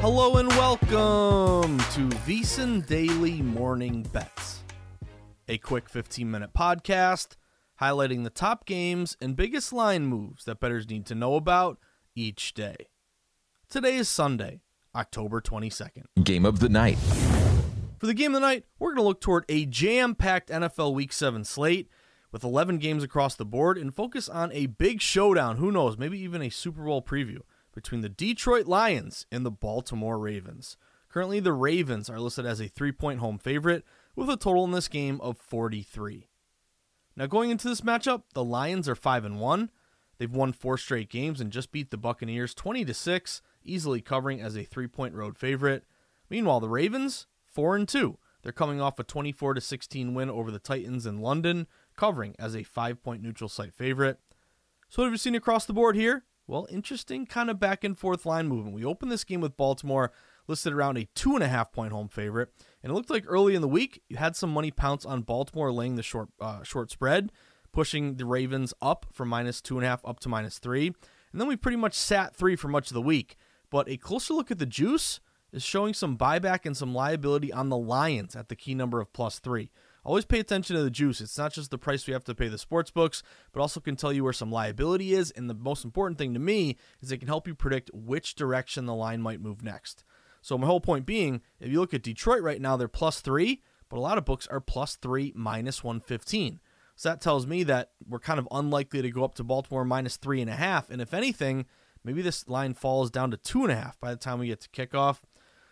Hello and welcome to VSiN Daily Morning Bets, a quick 15 minute podcast highlighting the top games and biggest line moves that bettors need to know about each day. Today is Sunday, October 22nd. Game of the night. For the game of the night, we're going to look toward a jam packed NFL Week 7 slate with 11 games across the board and focus on a big showdown. Who knows, maybe even a Super Bowl preview between the Detroit Lions and the Baltimore Ravens. Currently, the Ravens are listed as a three point home favorite with a total in this game of 43. Now, going into this matchup, the Lions are 5 and 1. They've won four straight games and just beat the Buccaneers 20 to 6, easily covering as a three point road favorite. Meanwhile, the Ravens, 4 and 2. They're coming off a 24 to 16 win over the Titans in London, covering as a five point neutral site favorite. So, what have you seen across the board here? Well, interesting kind of back and forth line movement. We opened this game with Baltimore listed around a two and a half point home favorite, and it looked like early in the week you had some money pounce on Baltimore laying the short uh, short spread, pushing the Ravens up from minus two and a half up to minus three, and then we pretty much sat three for much of the week. But a closer look at the juice is showing some buyback and some liability on the Lions at the key number of plus three. Always pay attention to the juice. It's not just the price we have to pay the sports books, but also can tell you where some liability is. And the most important thing to me is it can help you predict which direction the line might move next. So my whole point being, if you look at Detroit right now, they're plus three, but a lot of books are plus three minus 115. So that tells me that we're kind of unlikely to go up to Baltimore minus three and a half. And if anything, maybe this line falls down to two and a half by the time we get to kickoff.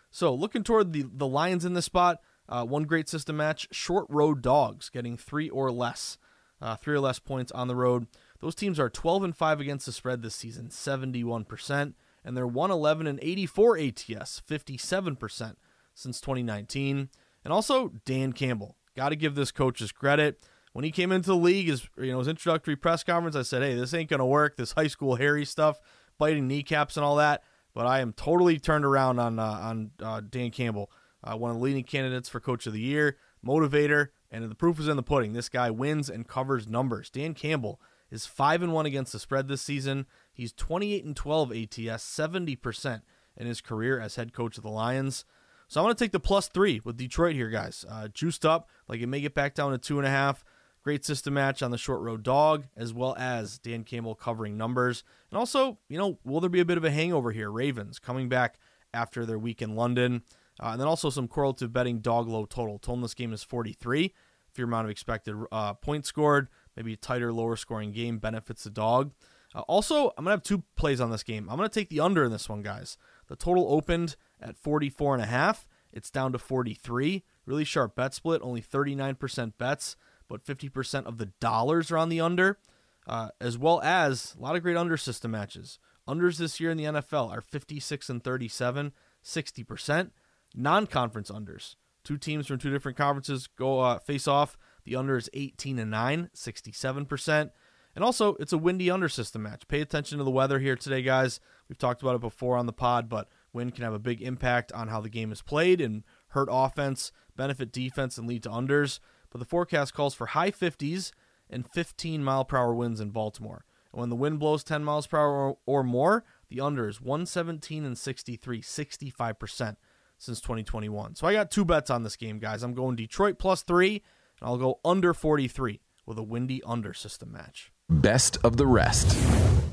So looking toward the, the Lions in this spot, uh, one great system match, short road dogs getting three or less, uh, three or less points on the road. Those teams are 12 and 5 against the spread this season, 71%, and they're 111 and 84 ATS, 57% since 2019. And also Dan Campbell, got to give this coach his credit. When he came into the league, his you know his introductory press conference, I said, "Hey, this ain't gonna work. This high school Harry stuff, biting kneecaps and all that." But I am totally turned around on uh, on uh, Dan Campbell uh, one of the leading candidates for Coach of the Year, motivator, and the proof is in the pudding. This guy wins and covers numbers. Dan Campbell is five and one against the spread this season. He's 28 and 12 ATS, 70 percent in his career as head coach of the Lions. So I'm going to take the plus three with Detroit here, guys. Uh, juiced up, like it may get back down to two and a half. Great system match on the short road dog, as well as Dan Campbell covering numbers. And also, you know, will there be a bit of a hangover here? Ravens coming back after their week in London. Uh, and then also some correlative betting dog low total. Total in this game is 43. If your amount of expected uh, points scored, maybe a tighter, lower scoring game benefits the dog. Uh, also, I'm going to have two plays on this game. I'm going to take the under in this one, guys. The total opened at 44 and a half. It's down to 43. Really sharp bet split, only 39% bets, but 50% of the dollars are on the under, uh, as well as a lot of great under system matches. Unders this year in the NFL are 56 and 37, 60% non-conference unders. Two teams from two different conferences go uh, face off. The under is 18 and 9, 67%. And also, it's a windy under system match. Pay attention to the weather here today, guys. We've talked about it before on the pod, but wind can have a big impact on how the game is played and hurt offense, benefit defense, and lead to unders. But the forecast calls for high 50s and 15 mile per hour winds in Baltimore. And when the wind blows 10 miles per hour or, or more, the under is 117 and 63, 65% since 2021. So I got two bets on this game, guys. I'm going Detroit plus three, and I'll go under 43 with a windy under system match. Best of the rest.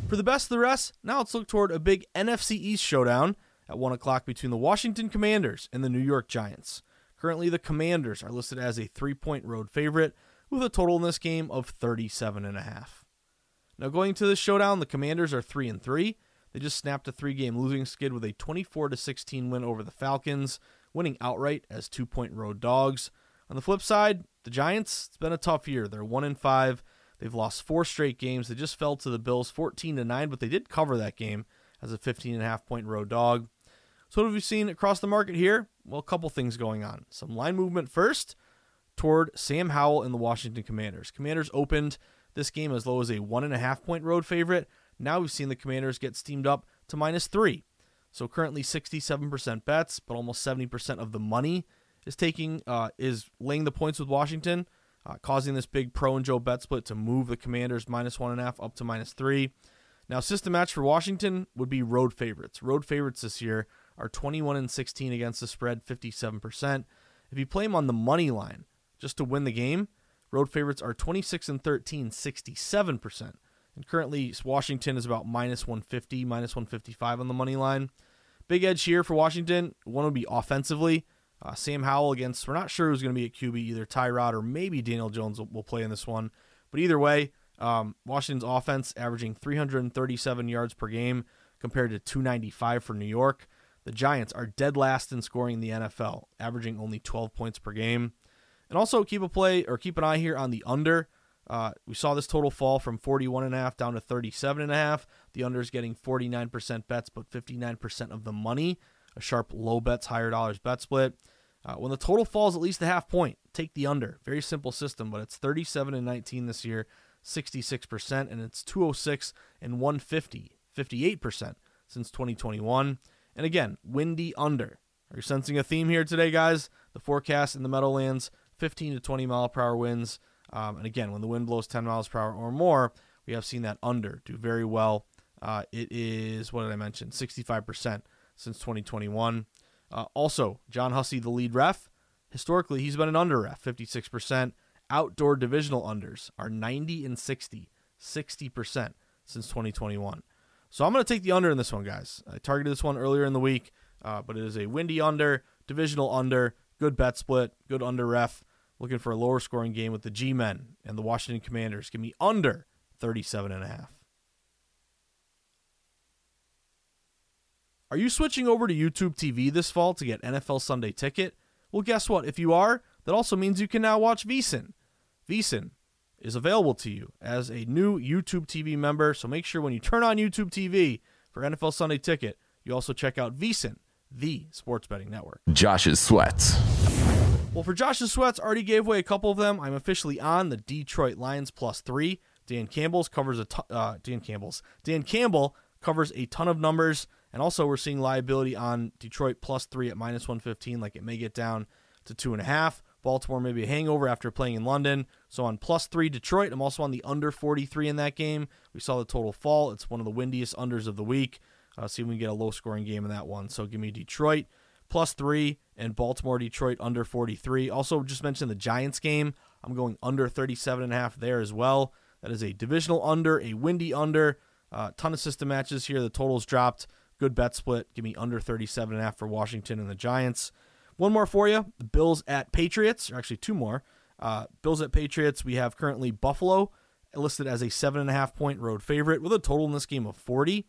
For the best of the rest, now let's look toward a big NFC East showdown at 1 o'clock between the Washington Commanders and the New York Giants. Currently, the Commanders are listed as a three point road favorite with a total in this game of 37.5. Now, going to this showdown, the Commanders are 3 and 3. They just snapped a three game losing skid with a 24 16 win over the Falcons, winning outright as two point road dogs. On the flip side, the Giants, it's been a tough year. They're 1 and 5. They've lost four straight games. They just fell to the Bills 14 to 9, but they did cover that game as a 15 and a half point road dog. So what have we seen across the market here? Well, a couple things going on. Some line movement first toward Sam Howell and the Washington Commanders. Commanders opened this game as low as a one and a half point road favorite. Now we've seen the Commanders get steamed up to minus three. So currently 67% bets, but almost 70% of the money is taking uh, is laying the points with Washington, uh, causing this big pro and Joe bet split to move the Commanders minus one and a half up to minus three. Now, system match for Washington would be road favorites. Road favorites this year are 21 and 16 against the spread, 57%. If you play them on the money line just to win the game, road favorites are 26 and 13, 67%. And currently, Washington is about minus 150, minus 155 on the money line. Big edge here for Washington. One would be offensively. Uh, Sam Howell against, we're not sure who's going to be at QB, either Tyrod or maybe Daniel Jones will, will play in this one. But either way, um, Washington's offense averaging 337 yards per game compared to 295 for New York. The Giants are dead last in scoring in the NFL, averaging only 12 points per game. And also keep a play or keep an eye here on the under. Uh, we saw this total fall from 41.5 down to 37.5. The under is getting 49% bets, but 59% of the money. A sharp low bets, higher dollars bet split. Uh, when the total falls at least a half point, take the under. Very simple system, but it's 37 and 19 this year, 66%, and it's 206 and 150, 58% since 2021. And again, windy under. Are you sensing a theme here today, guys? The forecast in the Meadowlands 15 to 20 mile per hour winds. Um, and again, when the wind blows 10 miles per hour or more, we have seen that under do very well. Uh, it is, what did I mention? 65% since 2021. Uh, also, John Hussey, the lead ref, historically, he's been an under ref, 56%. Outdoor divisional unders are 90 and 60, 60% since 2021. So I'm going to take the under in this one, guys. I targeted this one earlier in the week, uh, but it is a windy under, divisional under, good bet split, good under ref. Looking for a lower scoring game with the G Men and the Washington Commanders. Give me under 37 and a half. Are you switching over to YouTube TV this fall to get NFL Sunday Ticket? Well, guess what? If you are, that also means you can now watch VSiN. VSiN is available to you as a new YouTube TV member, so make sure when you turn on YouTube TV for NFL Sunday Ticket, you also check out VSiN, the sports betting network. Josh's sweats. Well, for Josh's sweats, already gave away a couple of them. I'm officially on the Detroit Lions plus three. Dan Campbell's covers a uh, Dan Campbell's Dan Campbell covers a ton of numbers, and also we're seeing liability on Detroit plus three at minus 115. Like it may get down to two and a half. Baltimore maybe a hangover after playing in London. So on plus three Detroit, I'm also on the under 43 in that game. We saw the total fall. It's one of the windiest unders of the week. Uh, see if we can get a low scoring game in that one. So give me Detroit plus three and Baltimore Detroit under 43. Also, just mentioned the Giants game. I'm going under 37 and a half there as well. That is a divisional under, a windy under. Uh, ton of system matches here. The totals dropped. Good bet split. Give me under 37 and a half for Washington and the Giants. One more for you. The Bills at Patriots, or actually two more. Uh, Bills at Patriots. We have currently Buffalo listed as a seven and a half point road favorite with a total in this game of 40.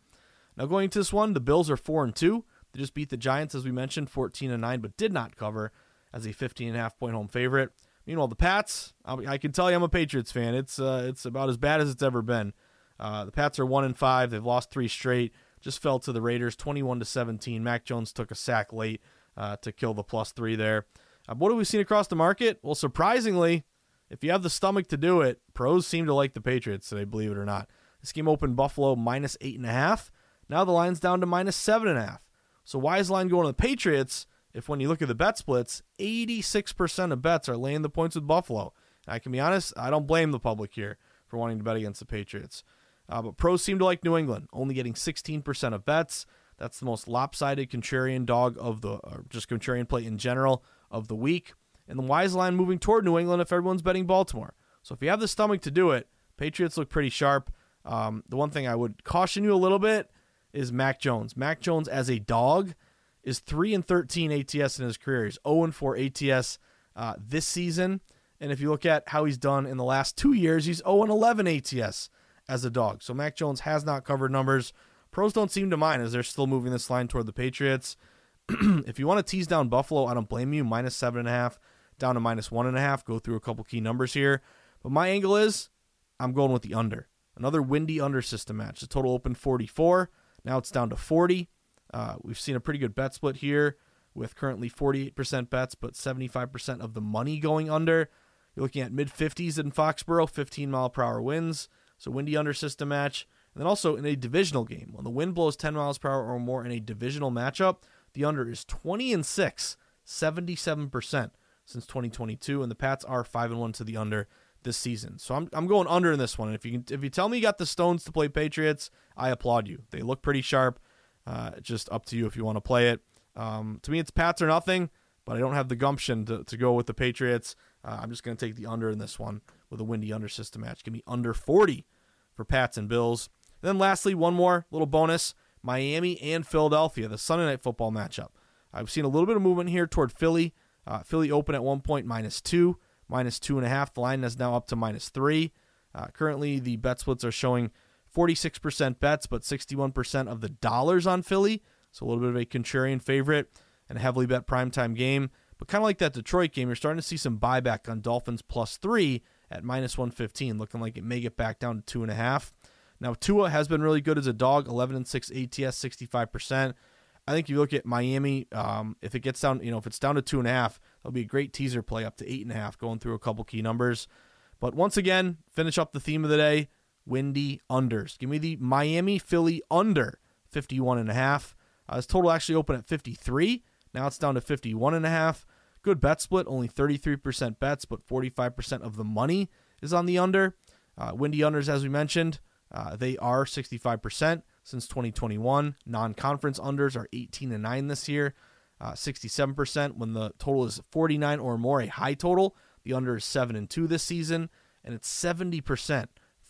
Now going to this one, the Bills are four and two. They just beat the Giants, as we mentioned, 14 and 9, but did not cover as a 15 and a half point home favorite. Meanwhile, the Pats, I can tell you I'm a Patriots fan. It's uh, it's about as bad as it's ever been. Uh, the Pats are one and five. They've lost three straight. Just fell to the Raiders, 21 to 17. Mac Jones took a sack late uh, to kill the plus three there. Uh, what have we seen across the market? Well, surprisingly, if you have the stomach to do it, pros seem to like the Patriots today, believe it or not. This game opened Buffalo minus eight and a half. Now the line's down to minus seven and a half. So why is the line going to the Patriots if when you look at the bet splits, 86% of bets are laying the points with Buffalo? I can be honest, I don't blame the public here for wanting to bet against the Patriots. Uh, but pros seem to like New England, only getting 16% of bets. That's the most lopsided contrarian dog of the, or just contrarian play in general of the week. And the wise line moving toward New England if everyone's betting Baltimore. So if you have the stomach to do it, Patriots look pretty sharp. Um, the one thing I would caution you a little bit is Mac Jones. Mac Jones as a dog is 3 and 13 ATS in his career. He's 0 and 4 ATS uh, this season. And if you look at how he's done in the last two years, he's 0 and 11 ATS as a dog. So Mac Jones has not covered numbers. Pros don't seem to mind as they're still moving this line toward the Patriots. if you want to tease down Buffalo, I don't blame you. Minus seven and a half down to minus one and a half. Go through a couple key numbers here. But my angle is I'm going with the under. Another windy under system match. The total opened 44. Now it's down to 40. Uh, we've seen a pretty good bet split here with currently 48% bets, but 75% of the money going under. You're looking at mid 50s in Foxborough, 15 mile per hour winds. So windy under system match. And then also in a divisional game, when the wind blows 10 miles per hour or more in a divisional matchup, the under is 20 and 6, 77% since 2022, and the Pats are 5 and 1 to the under this season. So I'm, I'm going under in this one. And if you can, if you tell me you got the stones to play Patriots, I applaud you. They look pretty sharp. Uh, just up to you if you want to play it. Um, to me, it's Pats or nothing, but I don't have the gumption to, to go with the Patriots. Uh, I'm just going to take the under in this one with a windy under system match. Give me under 40 for Pats and Bills. And then lastly, one more little bonus Miami and Philadelphia, the Sunday night football matchup. I've seen a little bit of movement here toward Philly. Uh, Philly open at one point minus two, minus two and a half. The line is now up to minus three. Uh, currently, the bet splits are showing 46% bets, but 61% of the dollars on Philly. So a little bit of a contrarian favorite and a heavily bet primetime game. But kind of like that Detroit game, you're starting to see some buyback on Dolphins plus three at minus 115, looking like it may get back down to two and a half. Now Tua has been really good as a dog, 11 and six ATS, 65%. I think you look at Miami, um, if it gets down, you know, if it's down to two and a half, that'll be a great teaser play up to eight and a half, going through a couple key numbers. But once again, finish up the theme of the day: windy unders. Give me the Miami Philly under 51 and a half. Uh, this total actually opened at 53. Now it's down to 51 and a half. Good bet split, only 33% bets, but 45% of the money is on the under. Uh, windy unders, as we mentioned, uh, they are 65% since 2021. Non-conference unders are 18 and 9 this year, uh, 67% when the total is 49 or more, a high total. The under is 7 and 2 this season, and it's 70%,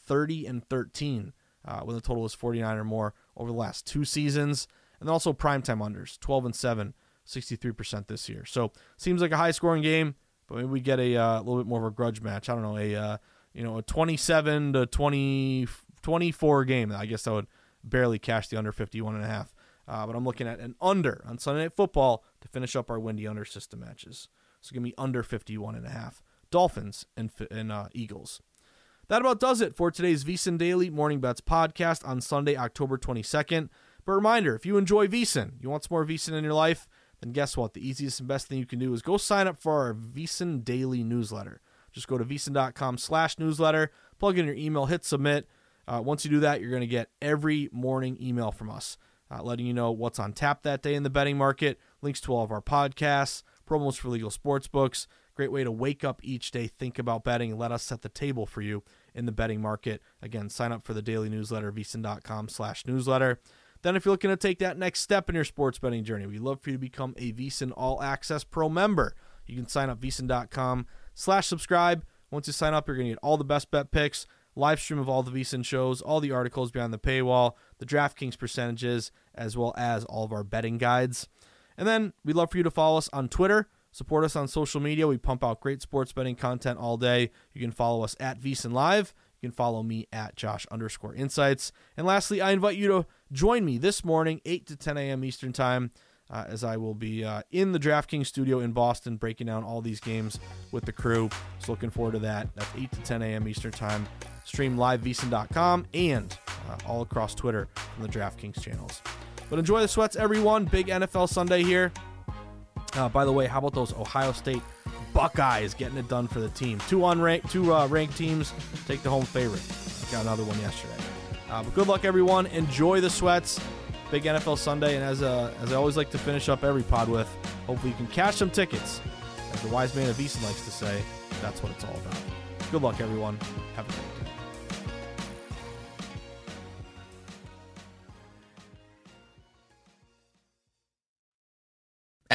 30 and 13 uh, when the total is 49 or more over the last two seasons. And then also primetime unders, 12 and 7 63% this year. So seems like a high scoring game, but maybe we get a uh, little bit more of a grudge match. I don't know, a uh, you know, a 27 to 20 24 game. I guess that would barely cash the under 51 and a half. Uh, but I'm looking at an under on Sunday Night Football to finish up our windy under system matches. So give me under 51 and a half. Dolphins and, and uh, Eagles. That about does it for today's VSiN Daily Morning Bets podcast on Sunday, October 22nd. But reminder, if you enjoy VSiN, you want some more VSiN in your life, then guess what? The easiest and best thing you can do is go sign up for our VSiN daily newsletter. Just go to vsin.com slash newsletter, plug in your email, hit submit. Uh, once you do that, you're going to get every morning email from us, uh, letting you know what's on tap that day in the betting market, links to all of our podcasts, promos for legal sports books. Great way to wake up each day, think about betting, and let us set the table for you in the betting market. Again, sign up for the daily newsletter, vsin.com slash newsletter. Then, if you're looking to take that next step in your sports betting journey, we'd love for you to become a VSiN All Access Pro member. You can sign up vsin.com slash subscribe. Once you sign up, you're going to get all the best bet picks, live stream of all the VSiN shows, all the articles behind the paywall, the DraftKings percentages, as well as all of our betting guides. And then we'd love for you to follow us on Twitter. Support us on social media. We pump out great sports betting content all day. You can follow us at VSiN Live. You can follow me at Josh underscore insights. And lastly, I invite you to join me this morning, 8 to 10 a.m. Eastern Time, uh, as I will be uh, in the DraftKings studio in Boston breaking down all these games with the crew. So looking forward to that. That's 8 to 10 a.m. Eastern Time. Stream live vsin.com and uh, all across Twitter from the DraftKings channels. But enjoy the sweats, everyone. Big NFL Sunday here. Uh, by the way, how about those Ohio State Buckeyes getting it done for the team. Two unranked, two uh, ranked teams take the home favorite. Got another one yesterday. Uh, but good luck, everyone. Enjoy the sweats. Big NFL Sunday, and as uh, as I always like to finish up every pod with, hopefully you can cash some tickets. As the wise man of Easton likes to say, that's what it's all about. Good luck, everyone. Have a great